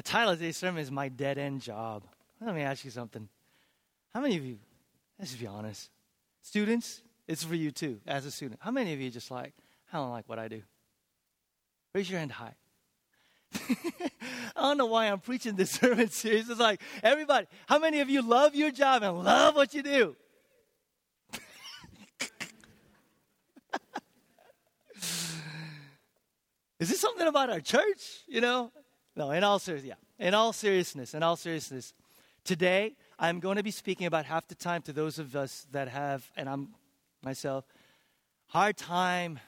The title of today's sermon is My Dead End Job. Let me ask you something. How many of you, let's be honest, students, it's for you too, as a student. How many of you just like, I don't like what I do? Raise your hand high. I don't know why I'm preaching this sermon series. It's like, everybody, how many of you love your job and love what you do? Is this something about our church? You know? No, in all seriousness, yeah. In all seriousness, in all seriousness, today I'm going to be speaking about half the time to those of us that have, and I'm myself, hard time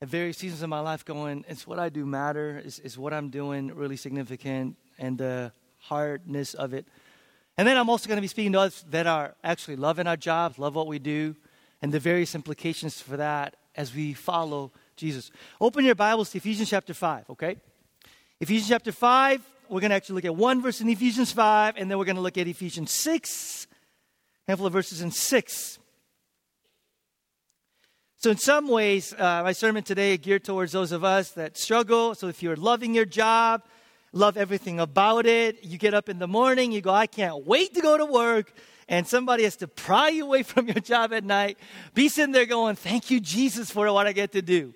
at various seasons of my life going, is what I do matter? Is, is what I'm doing really significant? And the hardness of it. And then I'm also going to be speaking to us that are actually loving our jobs, love what we do, and the various implications for that as we follow Jesus. Open your Bibles to Ephesians chapter 5, okay? Ephesians chapter 5, we're going to actually look at one verse in Ephesians 5, and then we're going to look at Ephesians 6, a handful of verses in 6. So, in some ways, uh, my sermon today geared towards those of us that struggle. So, if you're loving your job, love everything about it, you get up in the morning, you go, I can't wait to go to work and somebody has to pry you away from your job at night, be sitting there going, Thank you, Jesus, for what I get to do.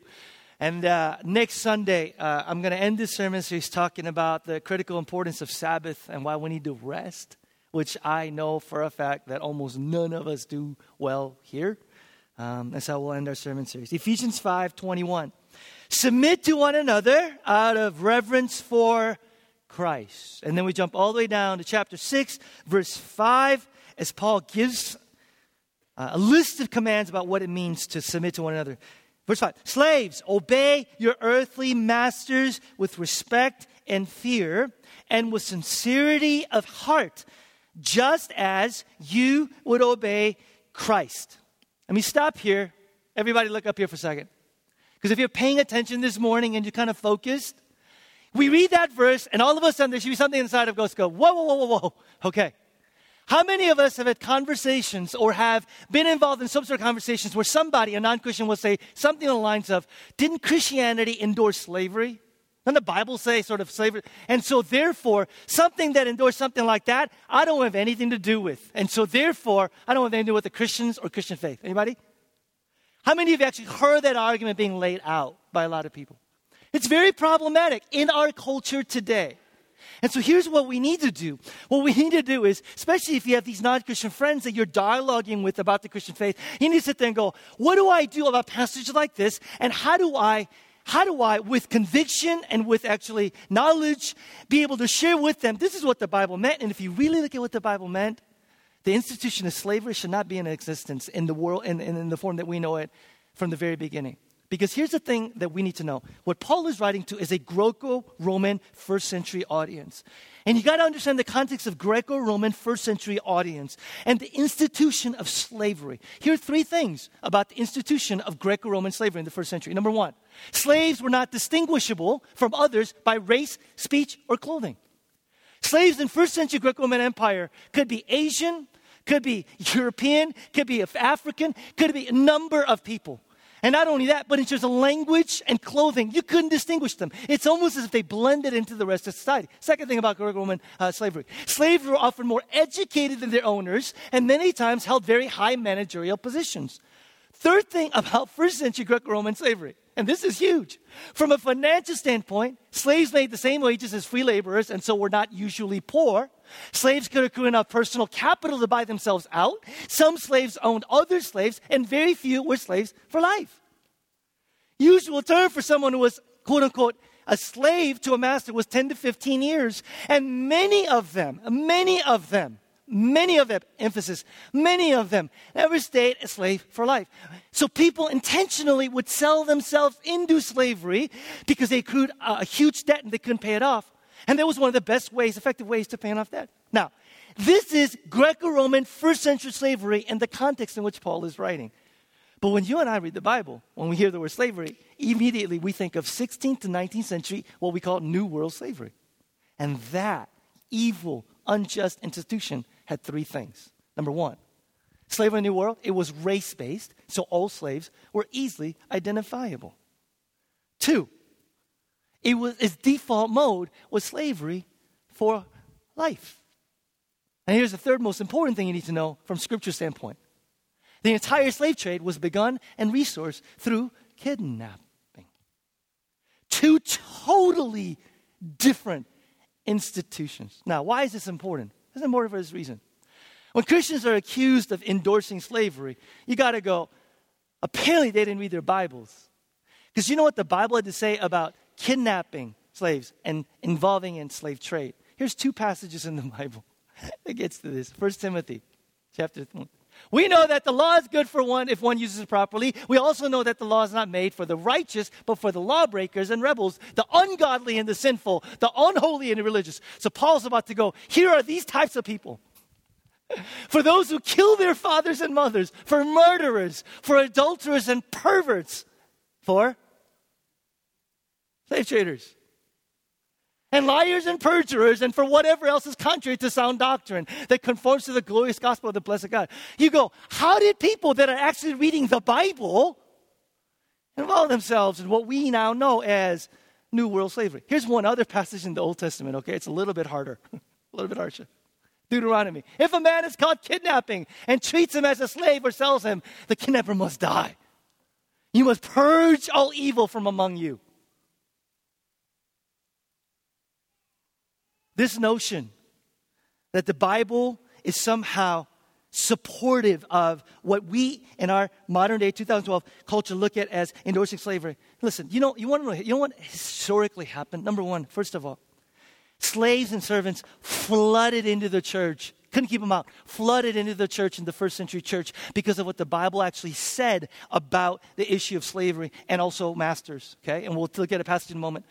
And uh, next Sunday, uh, I'm going to end this sermon series talking about the critical importance of Sabbath and why we need to rest, which I know for a fact that almost none of us do well here. Um, that's how we'll end our sermon series. Ephesians 5 21. Submit to one another out of reverence for Christ. And then we jump all the way down to chapter 6, verse 5 as Paul gives uh, a list of commands about what it means to submit to one another. Verse 5 Slaves, obey your earthly masters with respect and fear and with sincerity of heart, just as you would obey Christ. Let me stop here. Everybody, look up here for a second. Because if you're paying attention this morning and you're kind of focused, we read that verse, and all of a sudden there should be something inside of us go, whoa, whoa, whoa, whoa, whoa. Okay. How many of us have had conversations or have been involved in some sort of conversations where somebody, a non Christian, will say something on the lines of, Didn't Christianity endorse slavery? Doesn't the Bible say sort of slavery? And so, therefore, something that endorsed something like that, I don't have anything to do with. And so, therefore, I don't have anything to do with the Christians or Christian faith. Anybody? How many of you have actually heard that argument being laid out by a lot of people? It's very problematic in our culture today. And so here's what we need to do. What we need to do is, especially if you have these non Christian friends that you're dialoguing with about the Christian faith, you need to sit there and go, what do I do about passages like this? And how do I how do I, with conviction and with actually knowledge, be able to share with them this is what the Bible meant? And if you really look at what the Bible meant, the institution of slavery should not be in existence in the world in, in, in the form that we know it from the very beginning. Because here's the thing that we need to know. What Paul is writing to is a Greco Roman first century audience. And you got to understand the context of Greco Roman first century audience and the institution of slavery. Here are three things about the institution of Greco Roman slavery in the first century. Number one, slaves were not distinguishable from others by race, speech, or clothing. Slaves in first century Greco Roman Empire could be Asian, could be European, could be African, could be a number of people. And not only that, but in terms of language and clothing, you couldn't distinguish them. It's almost as if they blended into the rest of society. Second thing about Greco-Roman uh, slavery. Slaves were often more educated than their owners and many times held very high managerial positions. Third thing about first century Greco-Roman slavery, and this is huge. From a financial standpoint, slaves made the same wages as free laborers and so were not usually poor. Slaves could accrue enough personal capital to buy themselves out. Some slaves owned other slaves, and very few were slaves for life. Usual term for someone who was, quote unquote, a slave to a master was 10 to 15 years. And many of them, many of them, many of them, emphasis, many of them never stayed a slave for life. So people intentionally would sell themselves into slavery because they accrued a huge debt and they couldn't pay it off. And that was one of the best ways, effective ways to pay off debt. Now, this is Greco Roman first century slavery in the context in which Paul is writing. But when you and I read the Bible, when we hear the word slavery, immediately we think of 16th to 19th century, what we call New World slavery. And that evil, unjust institution had three things. Number one, slavery in the New World, it was race based, so all slaves were easily identifiable. Two, it was its default mode was slavery for life. And here's the third most important thing you need to know from scripture standpoint. The entire slave trade was begun and resourced through kidnapping. Two totally different institutions. Now, why is this important? It's important for this reason. When Christians are accused of endorsing slavery, you got to go, apparently they didn't read their Bibles. Because you know what the Bible had to say about kidnapping slaves and involving in slave trade? Here's two passages in the Bible that gets to this. First Timothy chapter 1. We know that the law is good for one if one uses it properly. We also know that the law is not made for the righteous, but for the lawbreakers and rebels, the ungodly and the sinful, the unholy and the religious. So Paul's about to go, here are these types of people. For those who kill their fathers and mothers, for murderers, for adulterers and perverts, for slave traders and liars and perjurers and for whatever else is contrary to sound doctrine that conforms to the glorious gospel of the blessed God. You go, how did people that are actually reading the Bible involve themselves in what we now know as New World slavery? Here's one other passage in the Old Testament, okay? It's a little bit harder, a little bit harsher. Deuteronomy. If a man is caught kidnapping and treats him as a slave or sells him, the kidnapper must die. You must purge all evil from among you. This notion that the Bible is somehow supportive of what we in our modern day 2012 culture look at as endorsing slavery. Listen, you know, you want to know, you know what historically happened? Number one, first of all, slaves and servants flooded into the church. Couldn't keep them out. Flooded into the church in the first century church because of what the Bible actually said about the issue of slavery and also masters. Okay? And we'll look at a passage in a moment.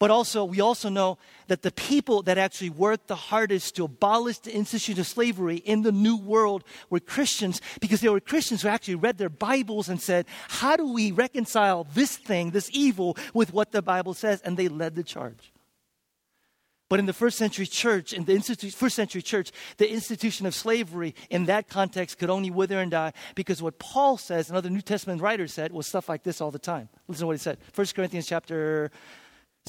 But also, we also know that the people that actually worked the hardest to abolish the institution of slavery in the New World were Christians because they were Christians who actually read their Bibles and said, How do we reconcile this thing, this evil, with what the Bible says? And they led the charge. But in the first century church, in the institu- first century church, the institution of slavery in that context could only wither and die because what Paul says and other New Testament writers said was stuff like this all the time. Listen to what he said. 1 Corinthians chapter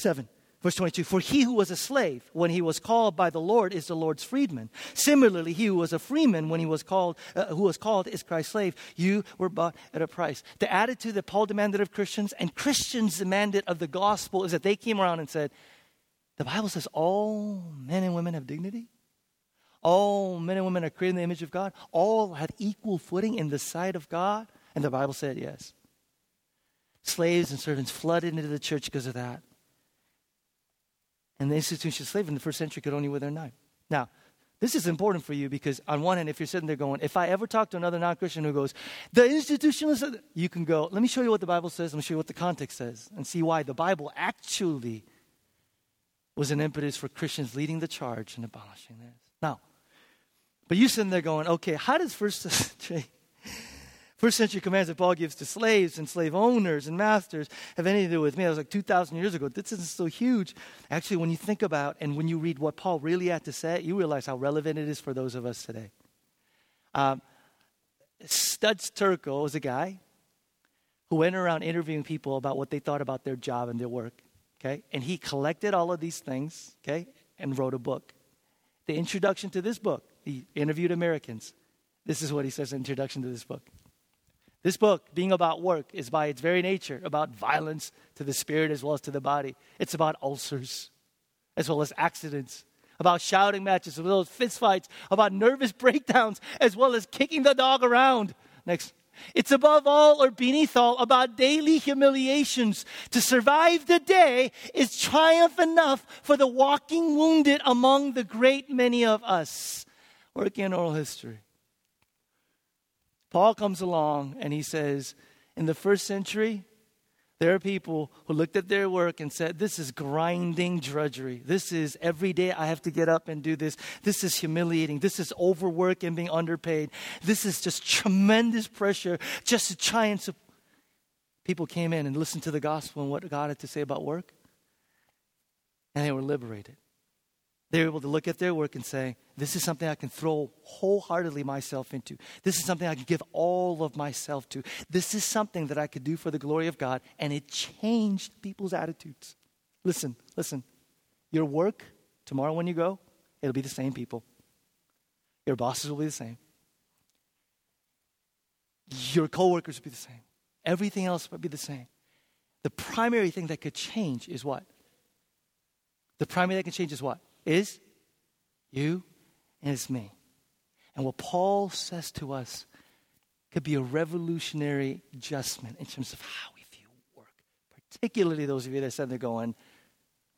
7. Verse 22 For he who was a slave when he was called by the Lord is the Lord's freedman. Similarly, he who was a freeman when he was called, uh, who was called is Christ's slave. You were bought at a price. The attitude that Paul demanded of Christians and Christians demanded of the gospel is that they came around and said, The Bible says all men and women have dignity. All men and women are created in the image of God. All had equal footing in the sight of God. And the Bible said yes. Slaves and servants flooded into the church because of that. And the institution of slavery in the first century could only wither and die. Now, this is important for you because, on one hand, if you're sitting there going, if I ever talk to another non Christian who goes, the institution is, you can go, let me show you what the Bible says, let me show you what the context says, and see why the Bible actually was an impetus for Christians leading the charge and abolishing this. Now, but you sitting there going, okay, how does first century First century commands that Paul gives to slaves and slave owners and masters have anything to do with me. That was like 2,000 years ago. This isn't so huge. Actually, when you think about and when you read what Paul really had to say, you realize how relevant it is for those of us today. Um, Studs Terkel was a guy who went around interviewing people about what they thought about their job and their work. Okay? And he collected all of these things, okay, and wrote a book. The introduction to this book, he interviewed Americans. This is what he says in the introduction to this book. This book, being about work, is by its very nature about violence to the spirit as well as to the body. It's about ulcers as well as accidents, about shouting matches, as well as fistfights, about nervous breakdowns, as well as kicking the dog around. Next. It's above all or beneath all about daily humiliations. To survive the day is triumph enough for the walking wounded among the great many of us. Working in oral history. Paul comes along and he says, in the first century, there are people who looked at their work and said, This is grinding drudgery. This is every day I have to get up and do this. This is humiliating. This is overwork and being underpaid. This is just tremendous pressure just to try and. Su-. People came in and listened to the gospel and what God had to say about work, and they were liberated. They were able to look at their work and say, This is something I can throw wholeheartedly myself into. This is something I can give all of myself to. This is something that I could do for the glory of God. And it changed people's attitudes. Listen, listen. Your work Tomorrow, when you go, it'll be the same people. Your bosses will be the same. Your coworkers will be the same. Everything else will be the same. The primary thing that could change is what? The primary that can change is what? Is you and it's me. And what Paul says to us could be a revolutionary adjustment in terms of how we view work. Particularly those of you that said they're going,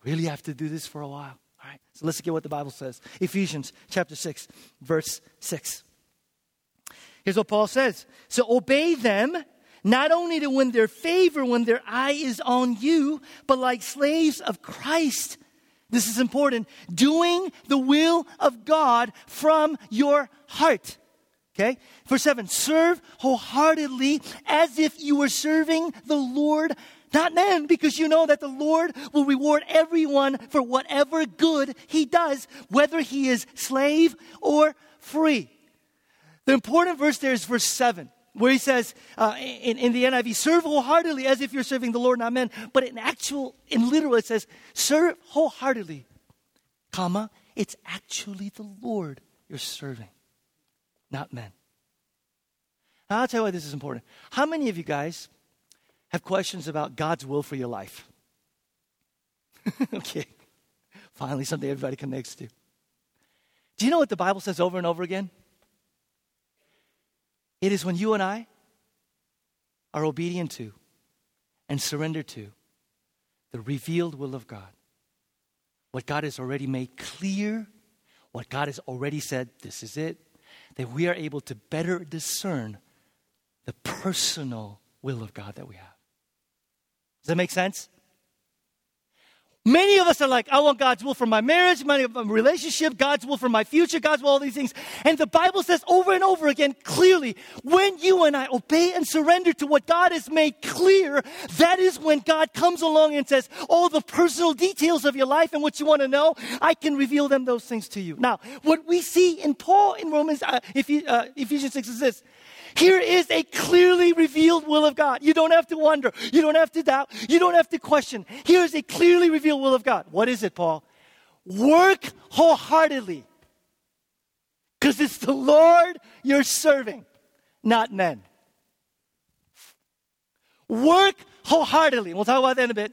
really have to do this for a while. All right, so let's get what the Bible says. Ephesians chapter 6, verse 6. Here's what Paul says So obey them, not only to win their favor when their eye is on you, but like slaves of Christ. This is important. Doing the will of God from your heart. Okay? Verse 7 Serve wholeheartedly as if you were serving the Lord, not men, because you know that the Lord will reward everyone for whatever good he does, whether he is slave or free. The important verse there is verse 7 where he says uh, in, in the NIV, serve wholeheartedly as if you're serving the Lord, not men. But in actual, in literal, it says, serve wholeheartedly, comma, it's actually the Lord you're serving, not men. Now, I'll tell you why this is important. How many of you guys have questions about God's will for your life? okay. Finally, something everybody connects to. Do you know what the Bible says over and over again? It is when you and I are obedient to and surrender to the revealed will of God. What God has already made clear, what God has already said, this is it, that we are able to better discern the personal will of God that we have. Does that make sense? Many of us are like, I want God's will for my marriage, my relationship, God's will for my future, God's will, all these things. And the Bible says over and over again, clearly, when you and I obey and surrender to what God has made clear, that is when God comes along and says, all the personal details of your life and what you want to know, I can reveal them, those things to you. Now, what we see in Paul in Romans, uh, uh, Ephesians 6 is this. Here is a clearly revealed will of God. You don't have to wonder. You don't have to doubt. You don't have to question. Here is a clearly revealed will of God. What is it, Paul? Work wholeheartedly. Because it's the Lord you're serving, not men. Work wholeheartedly. We'll talk about that in a bit.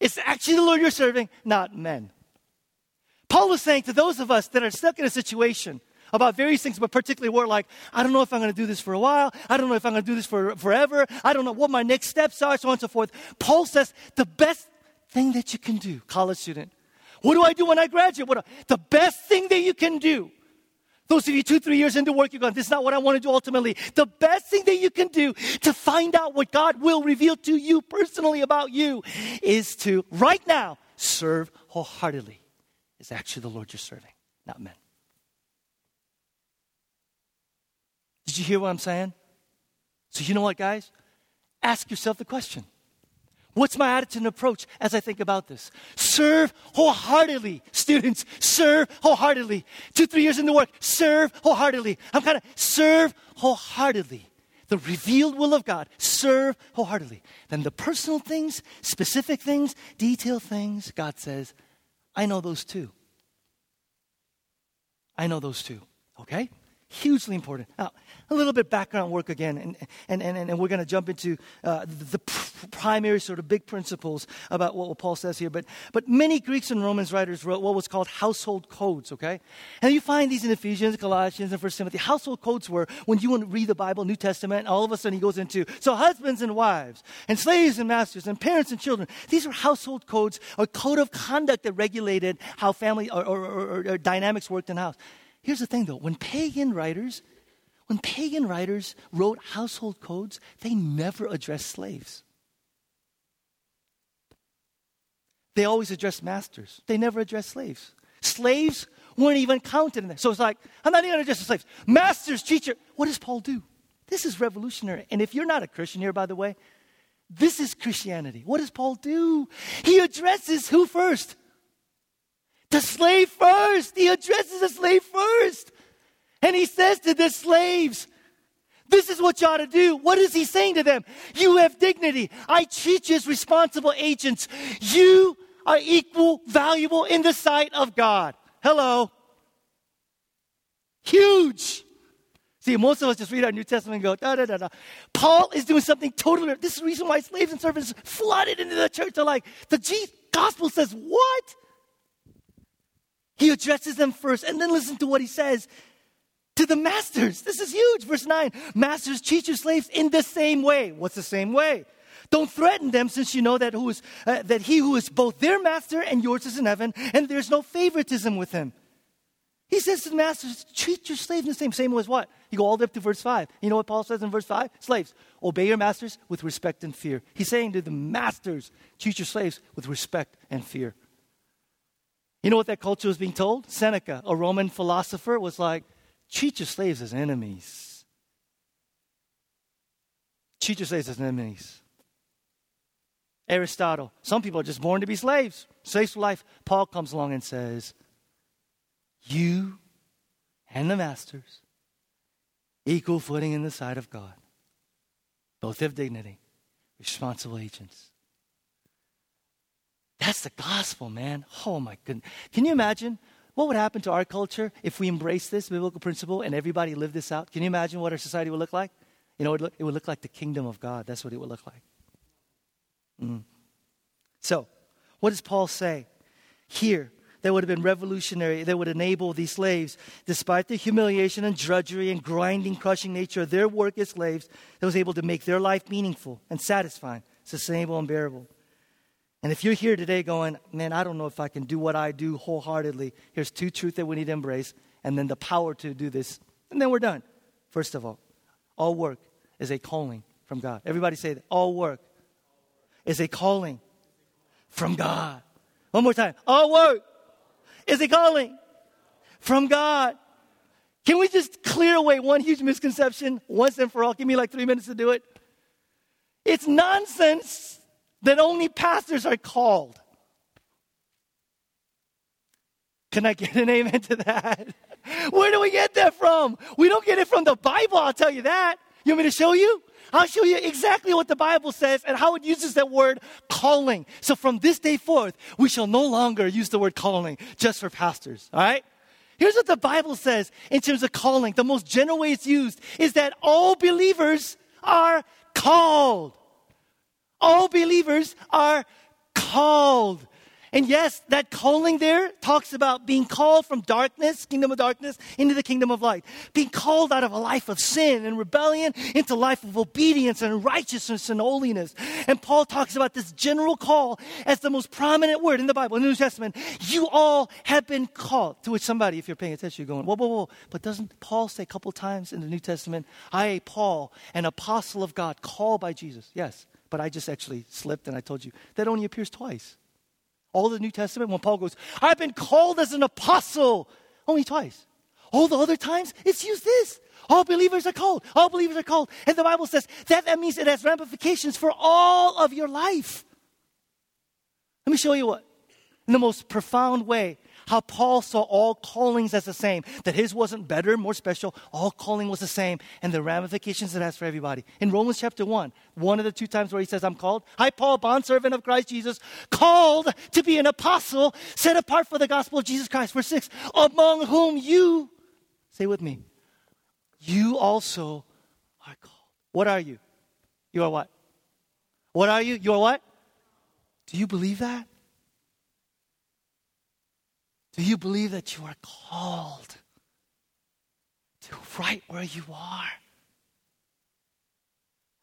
It's actually the Lord you're serving, not men. Paul was saying to those of us that are stuck in a situation about various things, but particularly we're like, I don't know if I'm going to do this for a while. I don't know if I'm going to do this for forever. I don't know what my next steps are, so on and so forth. Paul says the best thing that you can do, college student, what do I do when I graduate? What, the best thing that you can do. Those of you two, three years into work, you're going, this is not what I want to do ultimately. The best thing that you can do to find out what God will reveal to you personally about you is to, right now, serve wholeheartedly. It's actually the Lord you're serving, not men. Did you hear what I'm saying? So, you know what, guys? Ask yourself the question What's my attitude and approach as I think about this? Serve wholeheartedly. Students, serve wholeheartedly. Two, three years into work, serve wholeheartedly. I'm kind of serve wholeheartedly. The revealed will of God, serve wholeheartedly. Then the personal things, specific things, detailed things, God says, I know those too. I know those too. Okay? Hugely important. Now, a little bit background work again, and, and, and, and we're going to jump into uh, the, primary sort of big principles about what Paul says here. But, but many Greeks and Romans writers wrote what was called household codes, okay? And you find these in Ephesians, Colossians, and First Timothy. Household codes were when you want to read the Bible, New Testament, all of a sudden he goes into, so husbands and wives, and slaves and masters, and parents and children. These are household codes, a code of conduct that regulated how family or, or, or, or dynamics worked in house. Here's the thing though, when pagan writers, when pagan writers wrote household codes, they never addressed slaves. They always addressed masters. They never addressed slaves. Slaves weren't even counted in there. So it's like, I'm not even addressing slaves. Masters, teacher. What does Paul do? This is revolutionary. And if you're not a Christian here, by the way, this is Christianity. What does Paul do? He addresses who first? The slave first. He addresses the slave first. And he says to the slaves, this is what you ought to do. What is he saying to them? You have dignity. I treat you as responsible agents. You are equal, valuable in the sight of God. Hello. Huge. See, most of us just read our New Testament and go, da da da da. Paul is doing something totally This is the reason why slaves and servants flooded into the church. They're like, the G- gospel says what? He addresses them first and then listen to what he says to the masters. This is huge. Verse 9 Masters, teach your slaves in the same way. What's the same way? Don't threaten them since you know that, who is, uh, that he who is both their master and yours is in heaven, and there's no favoritism with him. He says to the masters, treat your slaves in the same. Same as what? You go all the way up to verse 5. You know what Paul says in verse 5? Slaves, obey your masters with respect and fear. He's saying to the masters, treat your slaves with respect and fear. You know what that culture was being told? Seneca, a Roman philosopher, was like, treat your slaves as enemies. Treat your slaves as enemies. Aristotle, some people are just born to be slaves, slaves for life. Paul comes along and says, you and the masters, equal footing in the sight of God. Both have dignity, responsible agents. That's the gospel, man. Oh my goodness. Can you imagine what would happen to our culture if we embraced this biblical principle and everybody lived this out? Can you imagine what our society would look like? You know, it would look, it would look like the kingdom of God. That's what it would look like. Mm. So, what does Paul say here? that would have been revolutionary, that would enable these slaves, despite the humiliation and drudgery and grinding, crushing nature of their work as slaves, that was able to make their life meaningful and satisfying, sustainable, and bearable. And if you're here today going, man, I don't know if I can do what I do wholeheartedly, here's two truths that we need to embrace, and then the power to do this, and then we're done. First of all, all work is a calling from God. Everybody say that. All work is a calling from God. One more time. All work is a calling from God. Can we just clear away one huge misconception once and for all? Give me like three minutes to do it. It's nonsense that only pastors are called. Can I get an amen to that? Where do we get that from? We don't get it from the Bible, I'll tell you that. You want me to show you? I'll show you exactly what the Bible says and how it uses that word calling. So from this day forth, we shall no longer use the word calling just for pastors. All right? Here's what the Bible says in terms of calling. The most general way it's used is that all believers are called. All believers are called. And yes, that calling there talks about being called from darkness, kingdom of darkness, into the kingdom of light. Being called out of a life of sin and rebellion into life of obedience and righteousness and holiness. And Paul talks about this general call as the most prominent word in the Bible, in the New Testament. You all have been called. To which somebody, if you're paying attention, you're going, whoa, whoa, whoa. But doesn't Paul say a couple times in the New Testament, I, Paul, an apostle of God, called by Jesus? Yes. But I just actually slipped and I told you that only appears twice all the New Testament when Paul goes, I've been called as an apostle. Only twice. All the other times, it's used this. All believers are called. All believers are called. And the Bible says that, that means it has ramifications for all of your life. Let me show you what. In the most profound way, how Paul saw all callings as the same, that his wasn't better, more special, all calling was the same, and the ramifications it has for everybody. In Romans chapter 1, one of the two times where he says, I'm called, I, Paul, bondservant of Christ Jesus, called to be an apostle, set apart for the gospel of Jesus Christ. Verse 6, among whom you, say with me, you also are called. What are you? You are what? What are you? You are what? Do you believe that? Do you believe that you are called to right where you are?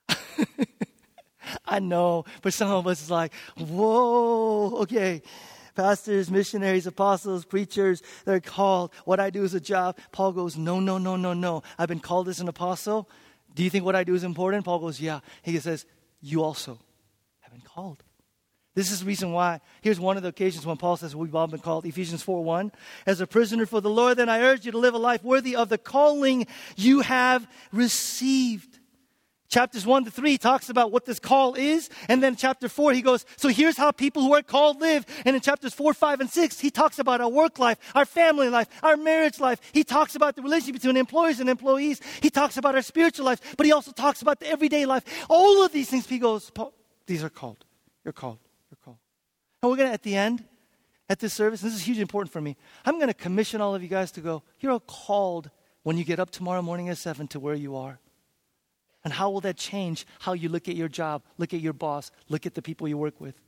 I know, but some of us is like, whoa, okay. Pastors, missionaries, apostles, preachers, they're called. What I do is a job. Paul goes, no, no, no, no, no. I've been called as an apostle. Do you think what I do is important? Paul goes, yeah. He says, you also have been called. This is the reason why. Here's one of the occasions when Paul says we've all been called, Ephesians 4 1. As a prisoner for the Lord, then I urge you to live a life worthy of the calling you have received. Chapters 1 to 3 talks about what this call is. And then chapter 4, he goes, So here's how people who are called live. And in chapters 4, 5, and 6, he talks about our work life, our family life, our marriage life. He talks about the relationship between employers and employees. He talks about our spiritual life, but he also talks about the everyday life. All of these things, he goes, These are called. You're called. And we're going to, at the end, at this service, this is hugely important for me, I'm going to commission all of you guys to go, you're all called when you get up tomorrow morning at 7 to where you are. And how will that change how you look at your job, look at your boss, look at the people you work with?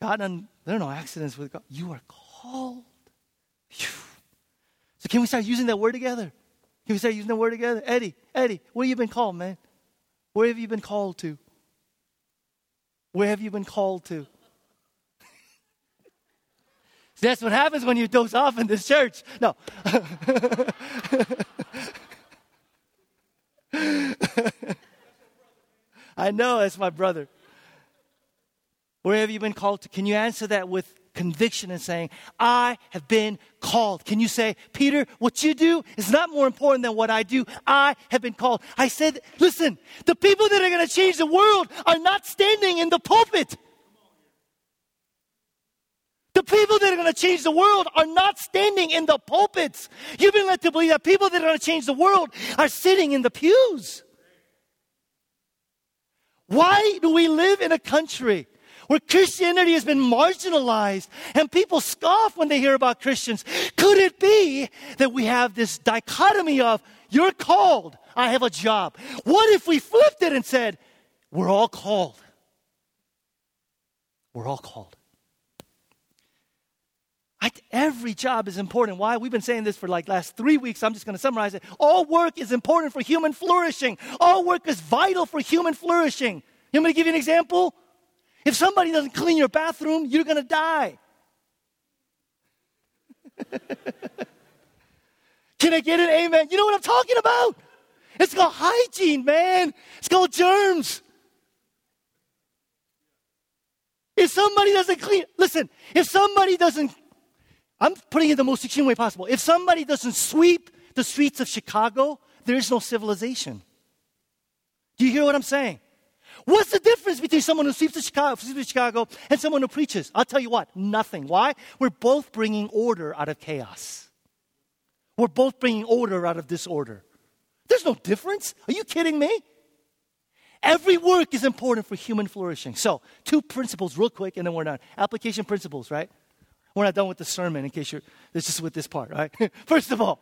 God, and there are no accidents with God. You are called. Whew. So can we start using that word together? Can we start using that word together? Eddie, Eddie, where have you been called, man? Where have you been called to? Where have you been called to? That's what happens when you doze off in this church. No. I know that's my brother. Where have you been called to? Can you answer that with conviction and saying, I have been called? Can you say, Peter, what you do is not more important than what I do. I have been called. I said, listen, the people that are going to change the world are not standing in the pulpit. The people that are going to change the world are not standing in the pulpits. You've been led to believe that people that are going to change the world are sitting in the pews. Why do we live in a country where Christianity has been marginalized and people scoff when they hear about Christians. Could it be that we have this dichotomy of, you're called, I have a job? What if we flipped it and said, we're all called? We're all called. I, every job is important. Why? We've been saying this for like last three weeks. I'm just going to summarize it. All work is important for human flourishing. All work is vital for human flourishing. You want me to give you an example? If somebody doesn't clean your bathroom, you're going to die. Can I get an amen? You know what I'm talking about? It's called hygiene, man. It's called germs. If somebody doesn't clean, listen, if somebody doesn't, I'm putting it the most extreme way possible. If somebody doesn't sweep the streets of Chicago, there is no civilization. Do you hear what I'm saying? What's the difference between someone who sweeps Chicago, sweeps Chicago and someone who preaches? I'll tell you what, nothing. Why? We're both bringing order out of chaos. We're both bringing order out of disorder. There's no difference. Are you kidding me? Every work is important for human flourishing. So, two principles, real quick, and then we're done. Application principles, right? We're not done with the sermon in case you're, this is with this part, right? First of all,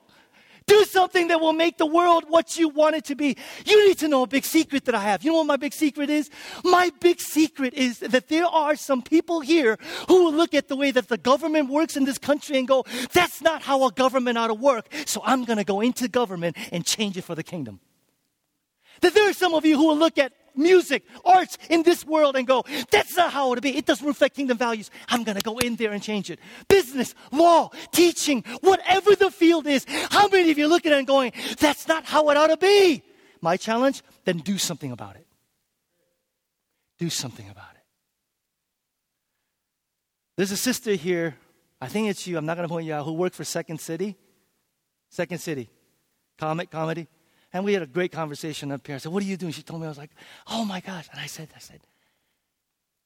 do something that will make the world what you want it to be. You need to know a big secret that I have. You know what my big secret is? My big secret is that there are some people here who will look at the way that the government works in this country and go, that's not how a government ought to work. So I'm going to go into government and change it for the kingdom. That there are some of you who will look at music, arts in this world and go, that's not how it would be. It doesn't reflect kingdom values. I'm going to go in there and change it. Business, law, teaching, whatever the field is. How many of you looking at it and going, that's not how it ought to be? My challenge, then do something about it. Do something about it. There's a sister here, I think it's you, I'm not going to point you out, who worked for Second City. Second City. Comic, comedy. And we had a great conversation up here. I said, What are you doing? She told me, I was like, Oh my gosh. And I said, I said,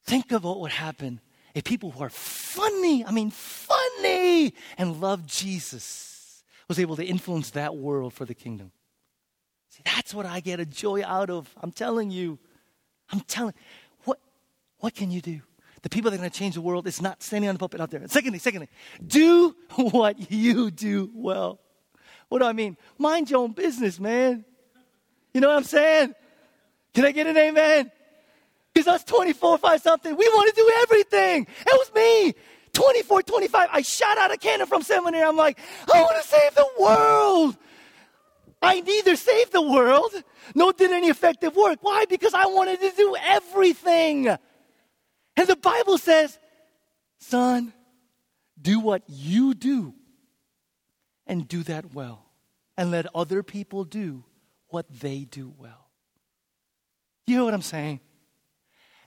Think of what would happen if people who are funny, I mean, funny, and love Jesus was able to influence that world for the kingdom. See, that's what I get a joy out of. I'm telling you. I'm telling what what can you do? The people that are going to change the world is not standing on the pulpit out there. Secondly, secondly, do what you do well. What do I mean? Mind your own business, man. You know what I'm saying? Can I get an amen? Because us 24, 5 something, we want to do everything. It was me. 24, 25, I shot out a cannon from seminary. I'm like, I want to save the world. I neither saved the world nor did any effective work. Why? Because I wanted to do everything. And the Bible says, son, do what you do and do that well. And let other people do what they do well. You know what I'm saying?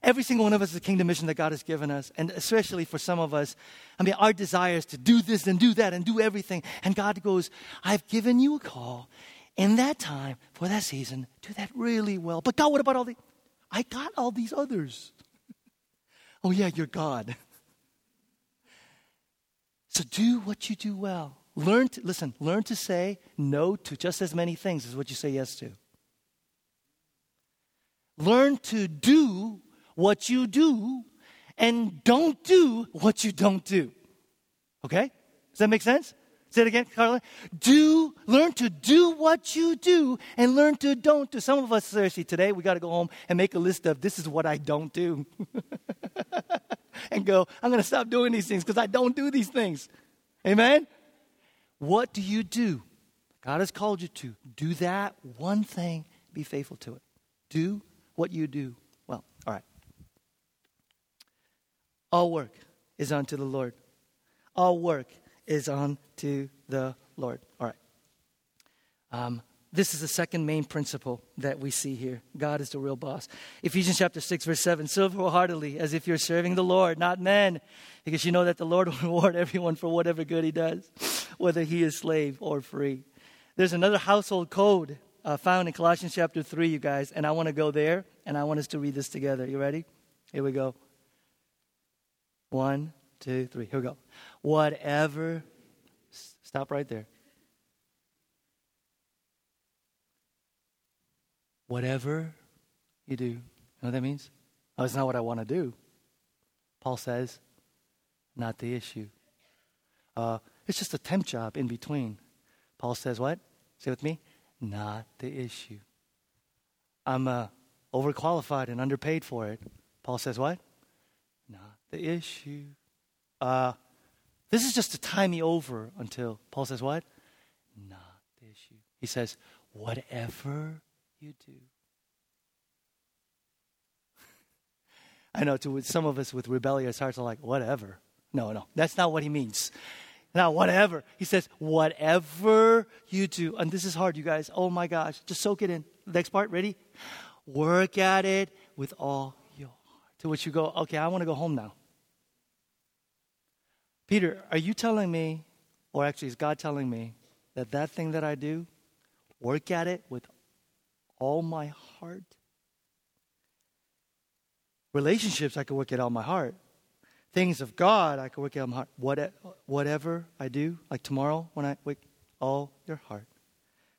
Every single one of us is a kingdom mission that God has given us. And especially for some of us, I mean, our desire is to do this and do that and do everything. And God goes, I've given you a call in that time for that season. Do that really well. But God, what about all the. I got all these others. oh, yeah, you're God. so do what you do well. Learn to, listen, learn to say no to just as many things as what you say yes to. Learn to do what you do and don't do what you don't do. Okay? Does that make sense? Say it again, Carla. Do, learn to do what you do and learn to don't do. Some of us, seriously, today we got to go home and make a list of this is what I don't do. and go, I'm going to stop doing these things because I don't do these things. Amen? What do you do? God has called you to. Do that one thing, be faithful to it. Do what you do well. All right. All work is unto the Lord. All work is unto the Lord. All right. Um, this is the second main principle that we see here. God is the real boss. Ephesians chapter 6, verse 7 Serve wholeheartedly as if you're serving the Lord, not men, because you know that the Lord will reward everyone for whatever good he does, whether he is slave or free. There's another household code uh, found in Colossians chapter 3, you guys, and I want to go there and I want us to read this together. You ready? Here we go. One, two, three. Here we go. Whatever, stop right there. Whatever you do, you know what that means? Oh, it's not what I want to do. Paul says, not the issue. Uh, it's just a temp job in between. Paul says, what? Say with me? Not the issue. I'm uh, overqualified and underpaid for it. Paul says, what? Not the issue. Uh, this is just to tie me over until Paul says, what? Not the issue. He says, whatever you do. I know to some of us with rebellious hearts are like, whatever. No, no, that's not what he means. Now, whatever. He says, whatever you do. And this is hard, you guys. Oh my gosh. Just soak it in. Next part, ready? Work at it with all your heart. To which you go, okay, I want to go home now. Peter, are you telling me, or actually is God telling me, that that thing that I do, work at it with all my heart? Relationships, I can work at all my heart. Things of God, I can work all my heart. What, whatever I do, like tomorrow when I wake, all your heart.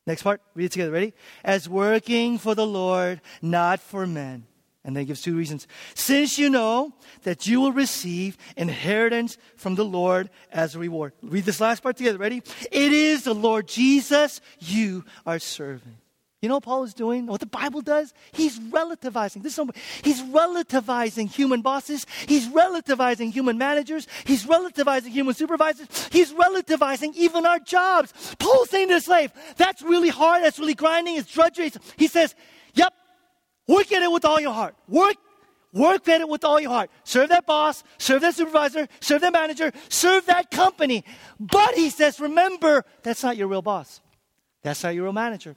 Next part, read it together. Ready? As working for the Lord, not for men. And then he gives two reasons. Since you know that you will receive inheritance from the Lord as a reward. Read this last part together. Ready? It is the Lord Jesus you are serving. You know what Paul is doing? What the Bible does? He's relativizing. This is he's relativizing human bosses. He's relativizing human managers. He's relativizing human supervisors. He's relativizing even our jobs. Paul's saying to the slave, that's really hard. That's really grinding. It's drudgery. He says, yep, Work at it with all your heart. Work, work at it with all your heart. Serve that boss, serve that supervisor, serve that manager, serve that company. But he says, remember, that's not your real boss. That's not your real manager.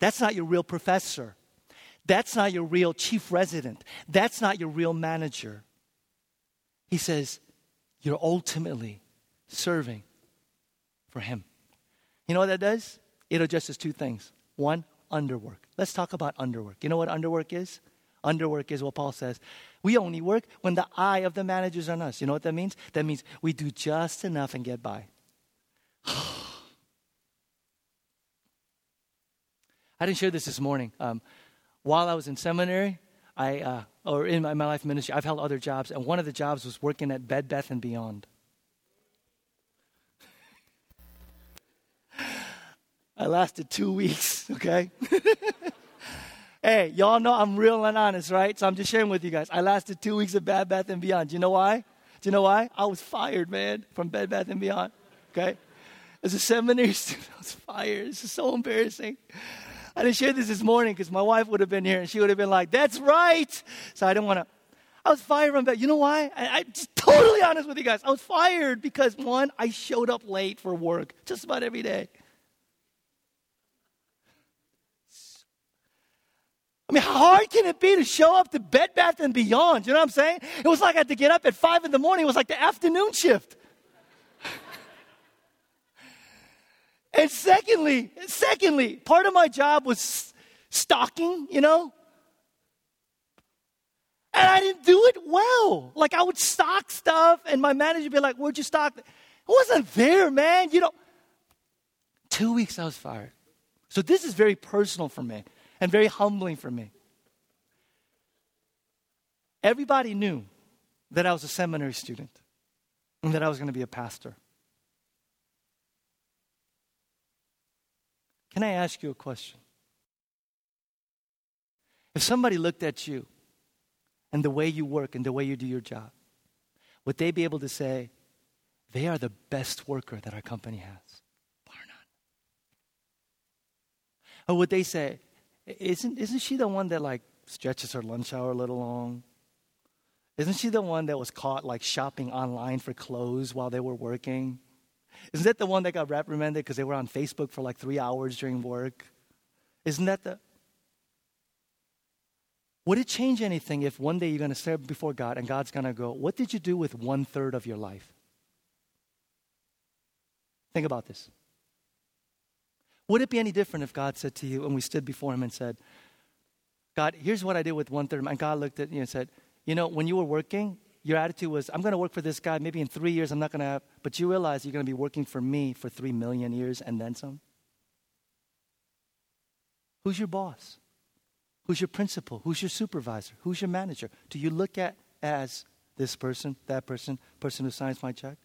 That's not your real professor. That's not your real chief resident. That's not your real manager. He says, you're ultimately serving for him. You know what that does? It addresses two things. One, underwork. Let's talk about underwork. You know what underwork is? Underwork is what Paul says. We only work when the eye of the manager is on us. You know what that means? That means we do just enough and get by. I didn't share this this morning. Um, while I was in seminary, I uh, or in my, my life ministry, I've held other jobs, and one of the jobs was working at Bed Bath and Beyond. I lasted two weeks, okay? hey, y'all know I'm real and honest, right? So I'm just sharing with you guys. I lasted two weeks at Bed Bath and Beyond. Do you know why? Do you know why? I was fired, man, from Bed Bath and Beyond, okay? As a seminary student, I was fired. This is so embarrassing. I didn't share this this morning because my wife would have been here and she would have been like, that's right. So I didn't want to. I was fired from that. You know why? I, am just totally honest with you guys. I was fired because one, I showed up late for work just about every day. I mean, how hard can it be to show up to Bed Bath and Beyond? You know what I'm saying? It was like I had to get up at five in the morning. It was like the afternoon shift. And secondly, secondly, part of my job was stocking, you know? And I didn't do it well. Like I would stock stuff, and my manager would be like, Where'd you stock? It wasn't there, man. You know, two weeks I was fired. So this is very personal for me and very humbling for me. Everybody knew that I was a seminary student and that I was going to be a pastor. Can I ask you a question? If somebody looked at you and the way you work and the way you do your job, would they be able to say, they are the best worker that our company has? Bar none. Or would they say, isn't, isn't she the one that like stretches her lunch hour a little long? Isn't she the one that was caught like shopping online for clothes while they were working? Isn't that the one that got reprimanded because they were on Facebook for like three hours during work? Isn't that the. Would it change anything if one day you're going to stand before God and God's going to go, What did you do with one third of your life? Think about this. Would it be any different if God said to you, and we stood before Him and said, God, here's what I did with one third. And God looked at you and said, You know, when you were working, your attitude was, I'm going to work for this guy. Maybe in three years, I'm not going to but you realize you're going to be working for me for three million years and then some? Who's your boss? Who's your principal? Who's your supervisor? Who's your manager? Do you look at as this person, that person, person who signs my check?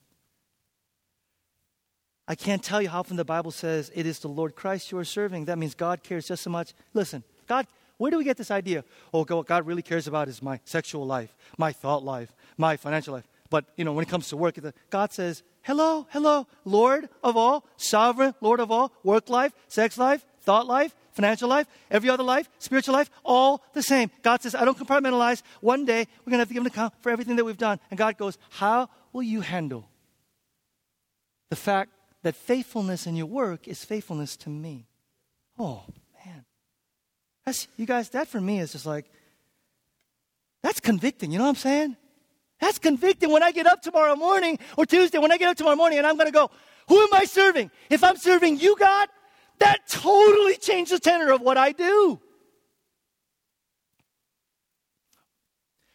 I can't tell you how often the Bible says it is the Lord Christ you are serving. That means God cares just so much. Listen, God, where do we get this idea? Oh, what God really cares about is my sexual life, my thought life, my financial life. But, you know, when it comes to work, God says, hello, hello, Lord of all, sovereign, Lord of all, work life, sex life, thought life, financial life, every other life, spiritual life, all the same. God says, I don't compartmentalize. One day, we're going to have to give an account for everything that we've done. And God goes, How will you handle the fact that faithfulness in your work is faithfulness to me. Oh, man. That's, you guys, that for me is just like, that's convicting. You know what I'm saying? That's convicting when I get up tomorrow morning or Tuesday, when I get up tomorrow morning and I'm going to go, who am I serving? If I'm serving you, God, that totally changes the tenor of what I do.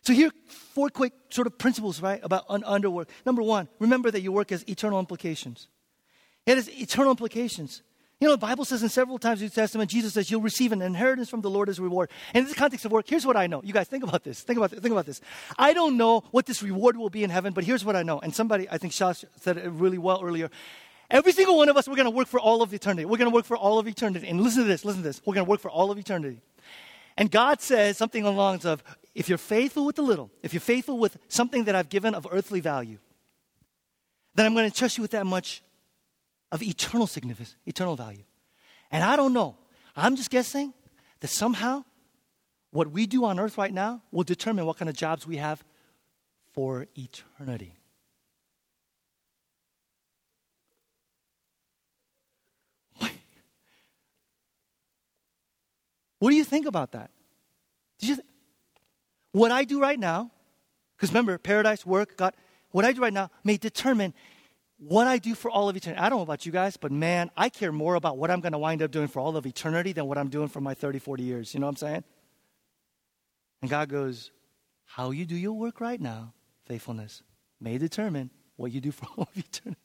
So here, four quick sort of principles, right, about un- underwork. Number one, remember that your work has eternal implications. It has eternal implications. You know, the Bible says in several times in the New Testament, Jesus says, You'll receive an inheritance from the Lord as a reward. And in the context of work, here's what I know. You guys, think about this. Think about this. Think about this. I don't know what this reward will be in heaven, but here's what I know. And somebody, I think Shash said it really well earlier. Every single one of us, we're going to work for all of eternity. We're going to work for all of eternity. And listen to this, listen to this. We're going to work for all of eternity. And God says something along the lines of, if you're faithful with the little, if you're faithful with something that I've given of earthly value, then I'm going to trust you with that much of eternal significance, eternal value. And I don't know. I'm just guessing that somehow what we do on earth right now will determine what kind of jobs we have for eternity. What, do you think about that? Th- what I do right now, because remember, paradise, work, God, what I do right now may determine what I do for all of eternity. I don't know about you guys, but man, I care more about what I'm going to wind up doing for all of eternity than what I'm doing for my 30, 40 years. You know what I'm saying? And God goes, How you do your work right now, faithfulness, may determine what you do for all of eternity.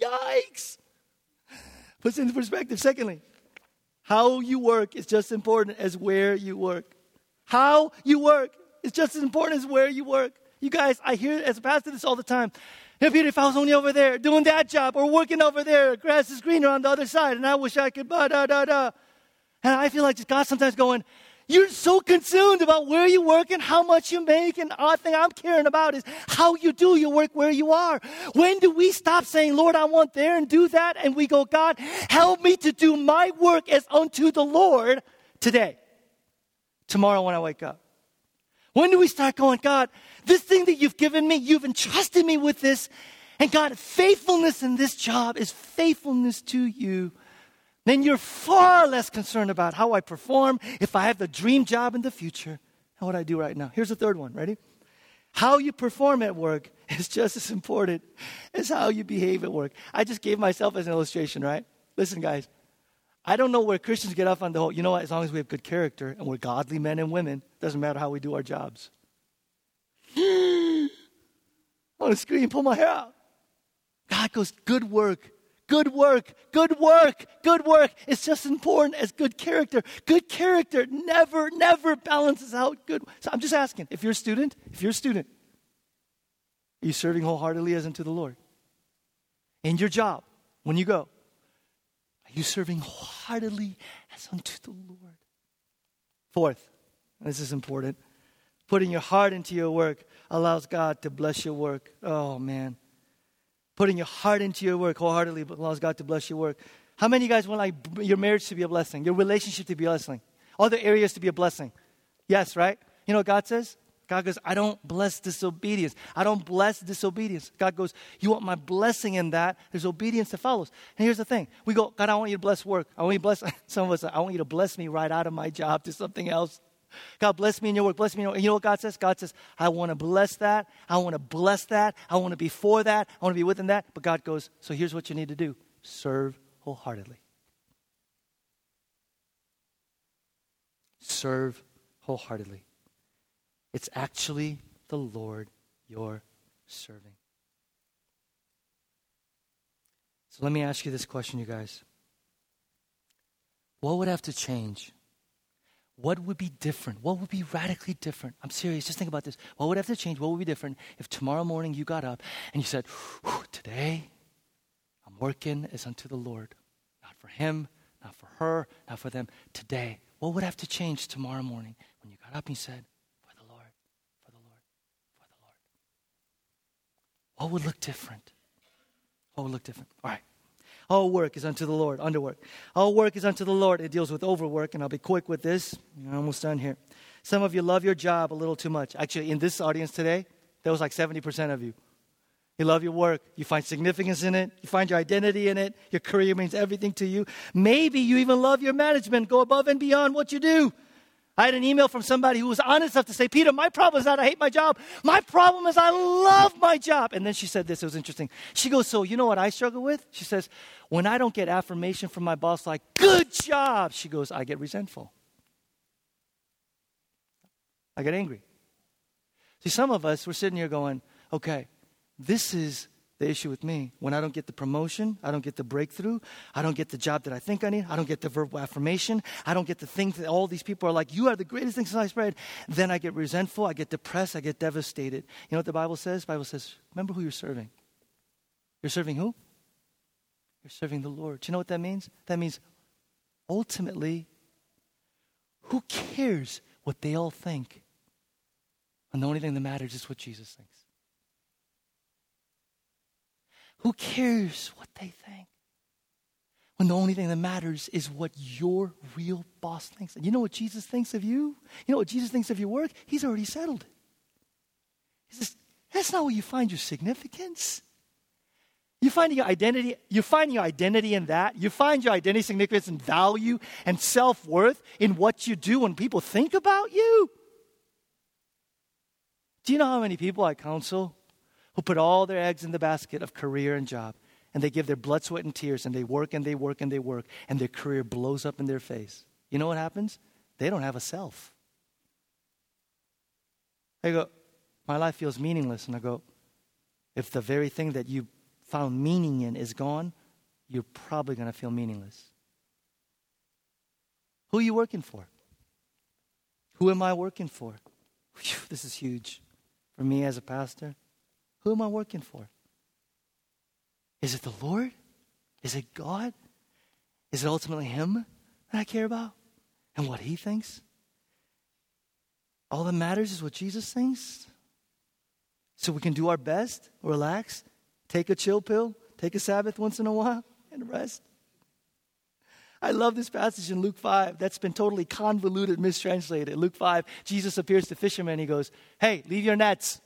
Yikes! Puts it into perspective. Secondly, how you work is just as important as where you work. How you work is just as important as where you work. You guys, I hear as a pastor this all the time. Peter, if I was only over there doing that job or working over there, grass is greener on the other side, and I wish I could, da, da, da. And I feel like just God sometimes going, you're so consumed about where you work and how much you make, and all thing I'm caring about is how you do your work where you are. When do we stop saying, Lord, I want there and do that? And we go, God, help me to do my work as unto the Lord today, tomorrow when I wake up. When do we start going, God, this thing that you've given me, you've entrusted me with this. And God, faithfulness in this job is faithfulness to you. Then you're far less concerned about how I perform, if I have the dream job in the future, and what I do right now. Here's the third one. Ready? How you perform at work is just as important as how you behave at work. I just gave myself as an illustration, right? Listen, guys, I don't know where Christians get off on the whole, you know what, as long as we have good character and we're godly men and women, doesn't matter how we do our jobs. Oh, I want to scream, pull my hair out. God goes, good work, good work, good work, good work. It's just as important as good character. Good character never, never balances out good. So I'm just asking, if you're a student, if you're a student, Are you serving wholeheartedly as unto the Lord? In your job, when you go, are you serving wholeheartedly as unto the Lord? Fourth, this is important. Putting your heart into your work allows God to bless your work. Oh, man. Putting your heart into your work wholeheartedly allows God to bless your work. How many of you guys want like your marriage to be a blessing, your relationship to be a blessing, other areas to be a blessing? Yes, right? You know what God says? God goes, I don't bless disobedience. I don't bless disobedience. God goes, You want my blessing in that? There's obedience that follows. And here's the thing we go, God, I want you to bless work. I want you to bless, some of us, I want you to bless me right out of my job to something else. God, bless me in your work. Bless me in your work. You know what God says? God says, I want to bless that. I want to bless that. I want to be for that. I want to be within that. But God goes, So here's what you need to do serve wholeheartedly. Serve wholeheartedly. It's actually the Lord you're serving. So let me ask you this question, you guys. What would have to change? What would be different? What would be radically different? I'm serious. Just think about this. What would have to change? What would be different if tomorrow morning you got up and you said, Today, I'm working as unto the Lord. Not for him, not for her, not for them. Today, what would have to change tomorrow morning when you got up and you said, For the Lord, for the Lord, for the Lord? What would look different? What would look different? All right. All work is unto the Lord, underwork. All work is unto the Lord. It deals with overwork, and I'll be quick with this. I'm almost done here. Some of you love your job a little too much. Actually, in this audience today, there was like 70% of you. You love your work. You find significance in it. You find your identity in it. Your career means everything to you. Maybe you even love your management, go above and beyond what you do. I had an email from somebody who was honest enough to say, Peter, my problem is not I hate my job. My problem is I love my job. And then she said this, it was interesting. She goes, So, you know what I struggle with? She says, When I don't get affirmation from my boss, like, good job, she goes, I get resentful. I get angry. See, some of us, we're sitting here going, Okay, this is the issue with me. When I don't get the promotion, I don't get the breakthrough, I don't get the job that I think I need, I don't get the verbal affirmation, I don't get the things that all these people are like, you are the greatest thing since I spread. Then I get resentful, I get depressed, I get devastated. You know what the Bible says? The Bible says, remember who you're serving. You're serving who? You're serving the Lord. Do you know what that means? That means ultimately, who cares what they all think? And the only thing that matters is what Jesus thinks. Who cares what they think? When the only thing that matters is what your real boss thinks. And you know what Jesus thinks of you? You know what Jesus thinks of your work? He's already settled. He says, that's not where you find your significance. You find your identity, you find your identity in that. You find your identity, significance, and value and self-worth in what you do when people think about you. Do you know how many people I counsel who put all their eggs in the basket of career and job. And they give their blood, sweat, and tears, and they work and they work and they work, and their career blows up in their face. You know what happens? They don't have a self. They go, My life feels meaningless. And I go, If the very thing that you found meaning in is gone, you're probably going to feel meaningless. Who are you working for? Who am I working for? Whew, this is huge for me as a pastor. Who am I working for? Is it the Lord? Is it God? Is it ultimately Him that I care about and what He thinks? All that matters is what Jesus thinks. So we can do our best, relax, take a chill pill, take a Sabbath once in a while, and rest. I love this passage in Luke 5 that's been totally convoluted, mistranslated. Luke 5, Jesus appears to fishermen. He goes, Hey, leave your nets.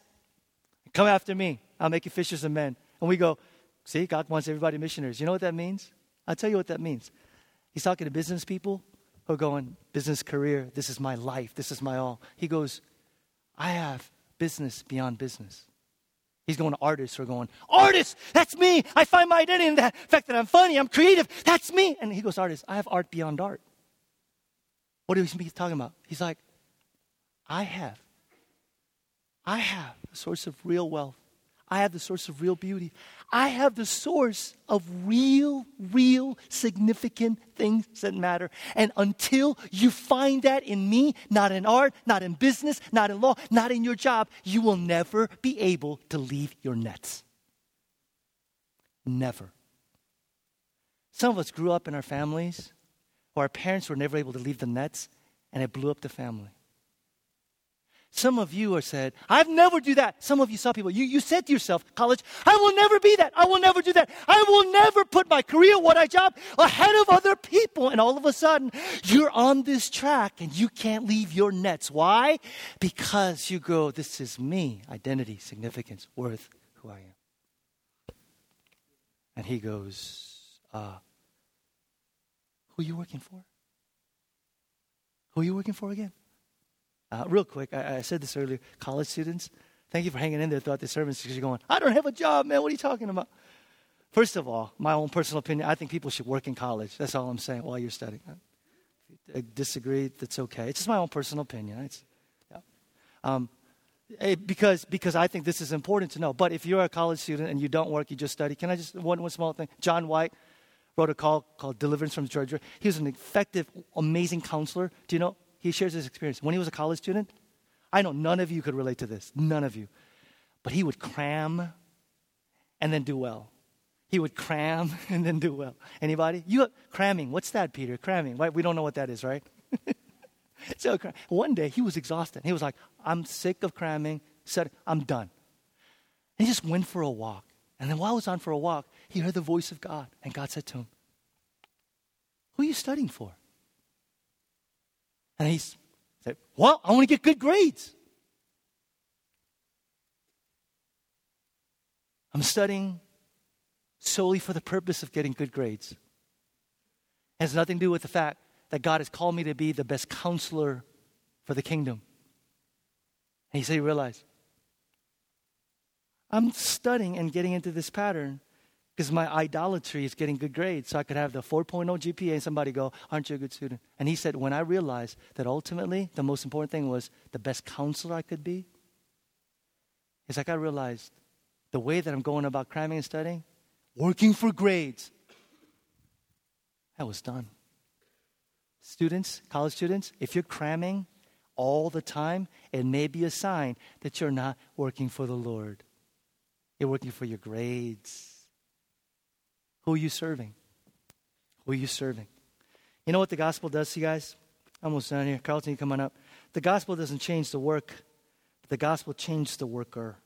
Come after me. I'll make you fishers of men. And we go, see, God wants everybody missionaries. You know what that means? I'll tell you what that means. He's talking to business people who are going, business career, this is my life, this is my all. He goes, I have business beyond business. He's going to artists who are going, artists, that's me. I find my identity in that fact that I'm funny, I'm creative, that's me. And he goes, artists, I have art beyond art. What is he talking about? He's like, I have I have a source of real wealth. I have the source of real beauty. I have the source of real, real, significant things that matter. And until you find that in me, not in art, not in business, not in law, not in your job, you will never be able to leave your nets. Never. Some of us grew up in our families where our parents were never able to leave the nets, and it blew up the family. Some of you are said, I've never do that. Some of you saw people, you, you said to yourself, college, I will never be that. I will never do that. I will never put my career, what I job, ahead of other people. And all of a sudden, you're on this track and you can't leave your nets. Why? Because you go, this is me, identity, significance, worth, who I am. And he goes, uh, who are you working for? Who are you working for again? Uh, real quick, I, I, said this earlier. College students, thank you for hanging in there throughout the service because you're going, I don't have a job, man. What are you talking about? First of all, my own personal opinion, I think people should work in college. That's all I'm saying while you're studying. I disagree, that's okay. It's just my own personal opinion. It's, yeah. um, eh, because, because I think this is important to know. But if you're a college student and you don't work, you just study, can I just, one, one small thing? John White wrote a call called Deliverance from Drudgery. He was an effective, amazing counselor. Do you know? He shares his experience. When he was a college student, I know none of you could relate to this, none of you. But he would cram and then do well. He would cram and then do well. Anybody? You cramming. What's that, Peter? Cramming. Right? We don't know what that is, right? so one day he was exhausted. He was like, I'm sick of cramming. Said, I'm done. And he just went for a walk. And then while he was on for a walk, he heard the voice of God. And God said to him, Who are you studying for? And he said, Well, I want to get good grades. I'm studying solely for the purpose of getting good grades. It has nothing to do with the fact that God has called me to be the best counselor for the kingdom. And he said, he realized, I'm studying and getting into this pattern because my idolatry is getting good grades. So I could have the 4.0 GPA and somebody go, Aren't you a good student? And he said, When I realized that ultimately the most important thing was the best counselor I could be, it's like I realized the way that I'm going about cramming and studying, working for grades, that was done. Students, college students, if you're cramming all the time, it may be a sign that you're not working for the Lord. You're working for your grades. Who are you serving? Who are you serving? You know what the gospel does you guys? Almost done here. Carlton, you come on up. The gospel doesn't change the work, the gospel changes the worker.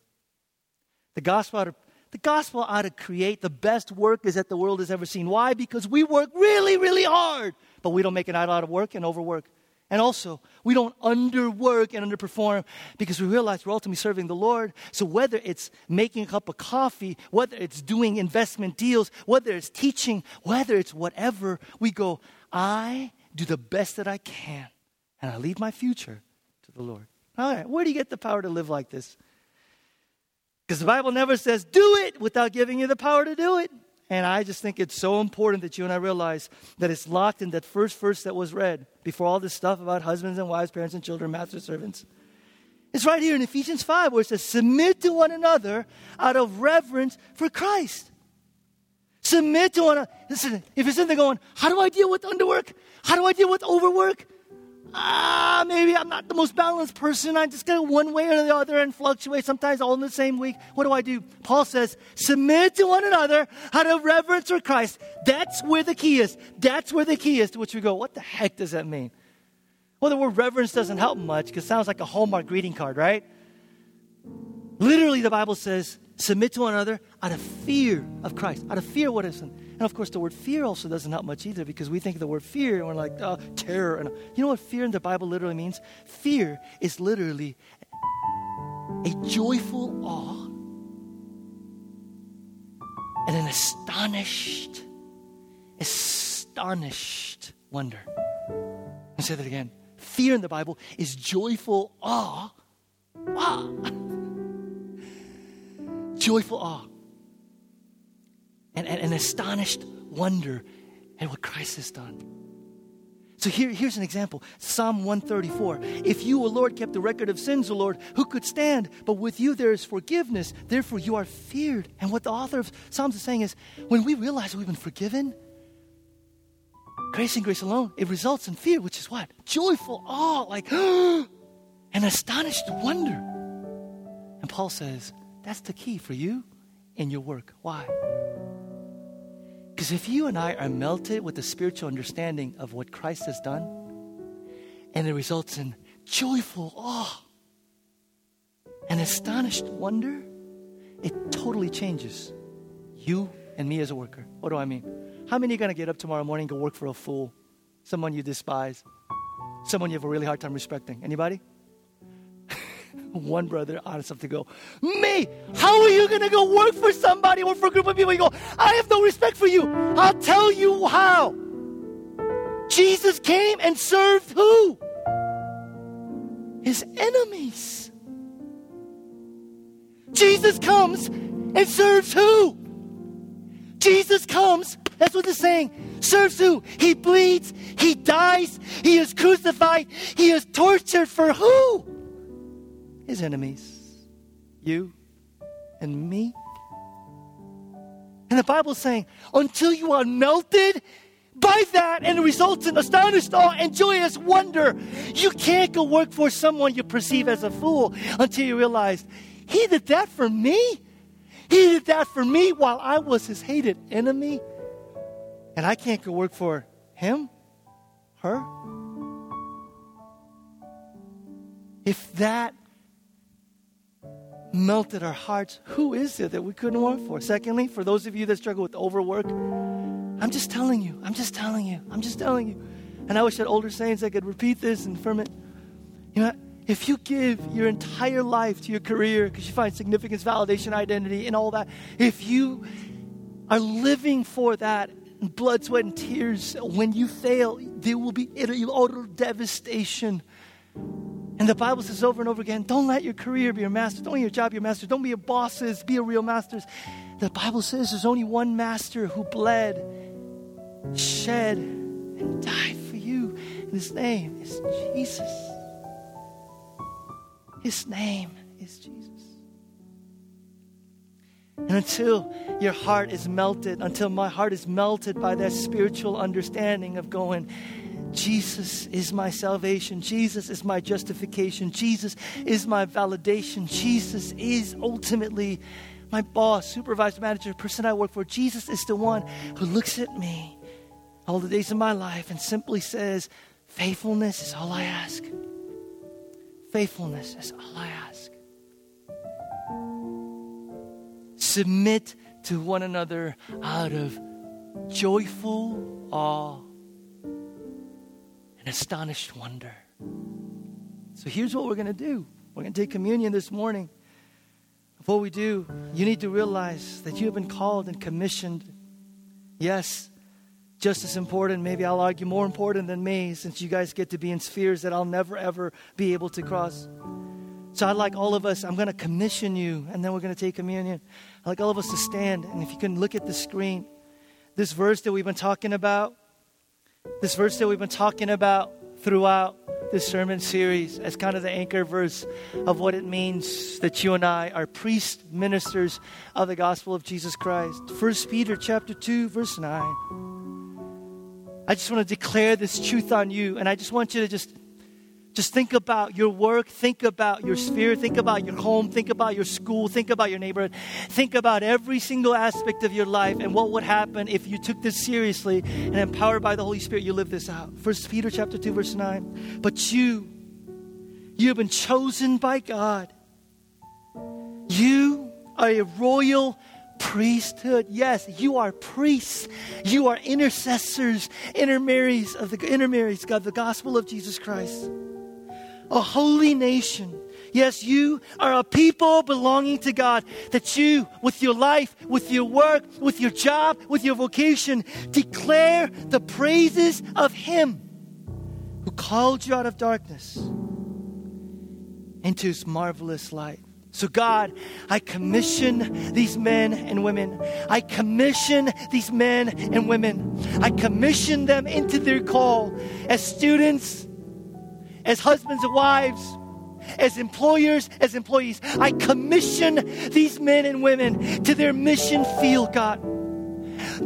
The gospel ought to, the gospel ought to create the best workers that the world has ever seen. Why? Because we work really, really hard, but we don't make an idol out of work and overwork. And also, we don't underwork and underperform because we realize we're ultimately serving the Lord. So, whether it's making a cup of coffee, whether it's doing investment deals, whether it's teaching, whether it's whatever, we go, I do the best that I can and I leave my future to the Lord. All right, where do you get the power to live like this? Because the Bible never says, do it without giving you the power to do it. And I just think it's so important that you and I realize that it's locked in that first verse that was read before all this stuff about husbands and wives, parents and children, master servants. It's right here in Ephesians 5 where it says, Submit to one another out of reverence for Christ. Submit to one another. Listen, if you're sitting there going, How do I deal with underwork? How do I deal with overwork? Ah, maybe I'm not the most balanced person. I just go one way or the other and fluctuate, sometimes all in the same week. What do I do? Paul says, submit to one another out of reverence for Christ. That's where the key is. That's where the key is, to which we go, what the heck does that mean? Well, the word reverence doesn't help much because it sounds like a Hallmark greeting card, right? Literally, the Bible says, submit to one another out of fear of Christ. Out of fear, what is it? And of course, the word fear also doesn't help much either because we think of the word fear and we're like, oh, terror. And you know what fear in the Bible literally means? Fear is literally a joyful awe and an astonished, astonished wonder. I'll say that again. Fear in the Bible is joyful awe. Wow. joyful awe and, and, astonished wonder at what Christ has done. So here, here's an example Psalm 134. If you, O Lord, kept the record of sins, O Lord, who could stand? But with you there is forgiveness. Therefore you are feared. And what the author of Psalms is saying is when we realize we've been forgiven, grace and grace alone, it results in fear, which is what? Joyful awe, like, an astonished wonder. And Paul says, that's the key for you in your work. Why? Because if you and I are melted with the spiritual understanding of what Christ has done, and it results in joyful awe and astonished wonder, it totally changes you and me as a worker. What do I mean? How many are going to get up tomorrow morning and go work for a fool? Someone you despise? Someone you have a really hard time respecting? Anybody? One brother honest enough to go, Me, how are you going to go work for somebody or for a group of people? You go, I have no respect for you. I'll tell you how. Jesus came and served who? His enemies. Jesus comes and serves who? Jesus comes, that's what they're saying, serves who? He bleeds, he dies, he is crucified, he is tortured for who? His enemies, you and me. And the Bible is saying, until you are melted by that and it results in astonished awe and joyous wonder, you can't go work for someone you perceive as a fool until you realize he did that for me. He did that for me while I was his hated enemy. And I can't go work for him, her. If that melted our hearts. Who is it that we couldn't work for? Secondly, for those of you that struggle with overwork, I'm just telling you, I'm just telling you, I'm just telling you. And I wish that older saints I could repeat this and affirm it. You know, if you give your entire life to your career because you find significance, validation, identity, and all that, if you are living for that, blood, sweat, and tears, when you fail, there will be utter devastation. And the Bible says over and over again don't let your career be your master. Don't let your job be your master. Don't be your bosses. Be a real master. The Bible says there's only one master who bled, shed, and died for you. And his name is Jesus. His name is Jesus. And until your heart is melted, until my heart is melted by that spiritual understanding of going, Jesus is my salvation. Jesus is my justification. Jesus is my validation. Jesus is ultimately my boss, supervisor, manager, person I work for. Jesus is the one who looks at me all the days of my life and simply says, Faithfulness is all I ask. Faithfulness is all I ask. Submit to one another out of joyful awe astonished wonder. So here's what we're going to do we're going to take communion this morning. Before we do, you need to realize that you have been called and commissioned. Yes, just as important, maybe I'll argue more important than me, since you guys get to be in spheres that I'll never ever be able to cross. So I'd like all of us, I'm going to commission you, and then we're going to take communion. I'd like all of us to stand, and if you can look at the screen, this verse that we've been talking about, this verse that we've been talking about throughout this sermon series as kind of the anchor verse of what it means that you and I are priests, ministers of the gospel of Jesus Christ. First Peter chapter 2, verse 9. I just want to declare this truth on you, and I just want you to just just think about your work, think about your sphere, think about your home, think about your school, think about your neighborhood, think about every single aspect of your life and what would happen if you took this seriously and empowered by the Holy Spirit, you live this out. First Peter chapter 2, verse 9. But you, you have been chosen by God. You are a royal priesthood. Yes, you are priests. You are intercessors, intermarries of the intermarries, God, the gospel of Jesus Christ a holy nation. Yes, you are a people belonging to God. That you, with your life, with your work, with your job, with your vocation, declare the praises of Him who called you out of darkness into His marvelous light. So, God, I commission these men and women. I commission these men and women. I commission them into their call as students, as husbands and wives, as employers, as employees. I commission these men and women to their mission field, God.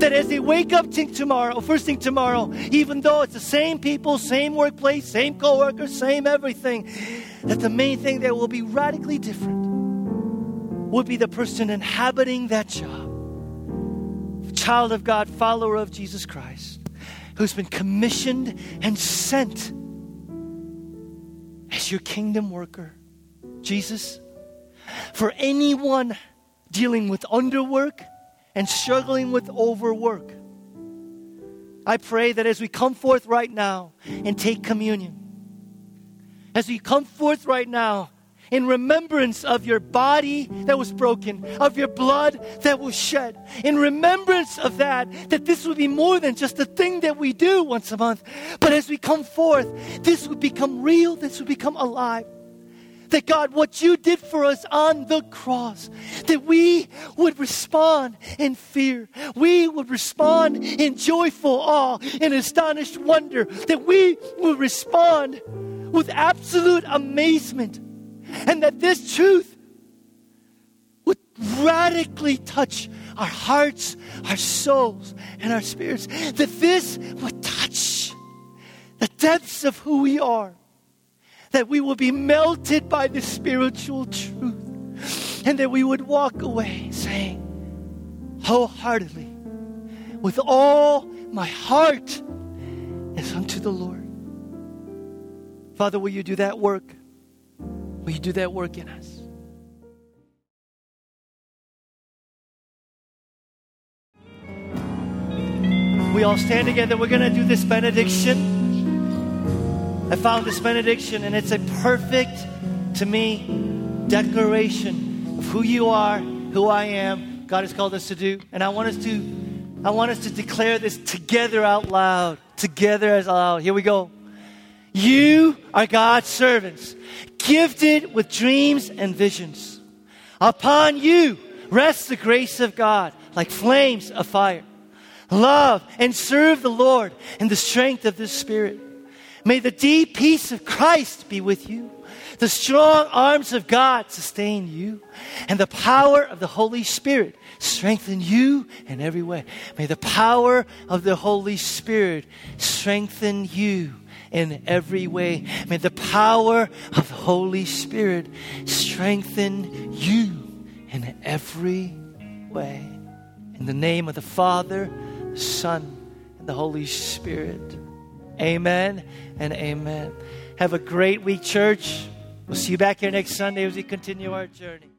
That as they wake up tomorrow, first thing tomorrow, even though it's the same people, same workplace, same coworkers, same everything, that the main thing that will be radically different would be the person inhabiting that job. Child of God, follower of Jesus Christ, who's been commissioned and sent as your kingdom worker. Jesus, for anyone dealing with underwork and struggling with overwork, I pray that as we come forth right now and take communion, as we come forth right now in remembrance of your body that was broken, of your blood that was shed, in remembrance of that, that this would be more than just a thing that we do once a month, but as we come forth, this would become real, this would become alive. That God, what you did for us on the cross, that we would respond in fear. We would respond in joyful awe, in astonished wonder. That we would respond with absolute amazement and that this truth would radically touch our hearts, our souls, and our spirits. That this would touch the depths of who we are. That we will be melted by the spiritual truth. And that we would walk away saying, wholeheartedly, with all my heart, is unto the Lord. Father, will you do that work? Will you do that work in us? We all stand together. We're going to do this benediction. I found this benediction, and it's a perfect, to me, declaration of who you are, who I am, God has called us to do. And I want us to, I want us to declare this together out loud. Together as loud. Here we go. You are God's servants, gifted with dreams and visions. Upon you rests the grace of God like flames of fire. Love and serve the Lord in the strength of the Spirit. May the deep peace of Christ be with you. The strong arms of God sustain you, and the power of the Holy Spirit strengthen you in every way. May the power of the Holy Spirit strengthen you in every way. May the power of the Holy Spirit strengthen you in every way. In the name of the Father, the Son, and the Holy Spirit. Amen and amen. Have a great week, church. We'll see you back here next Sunday as we continue our journey.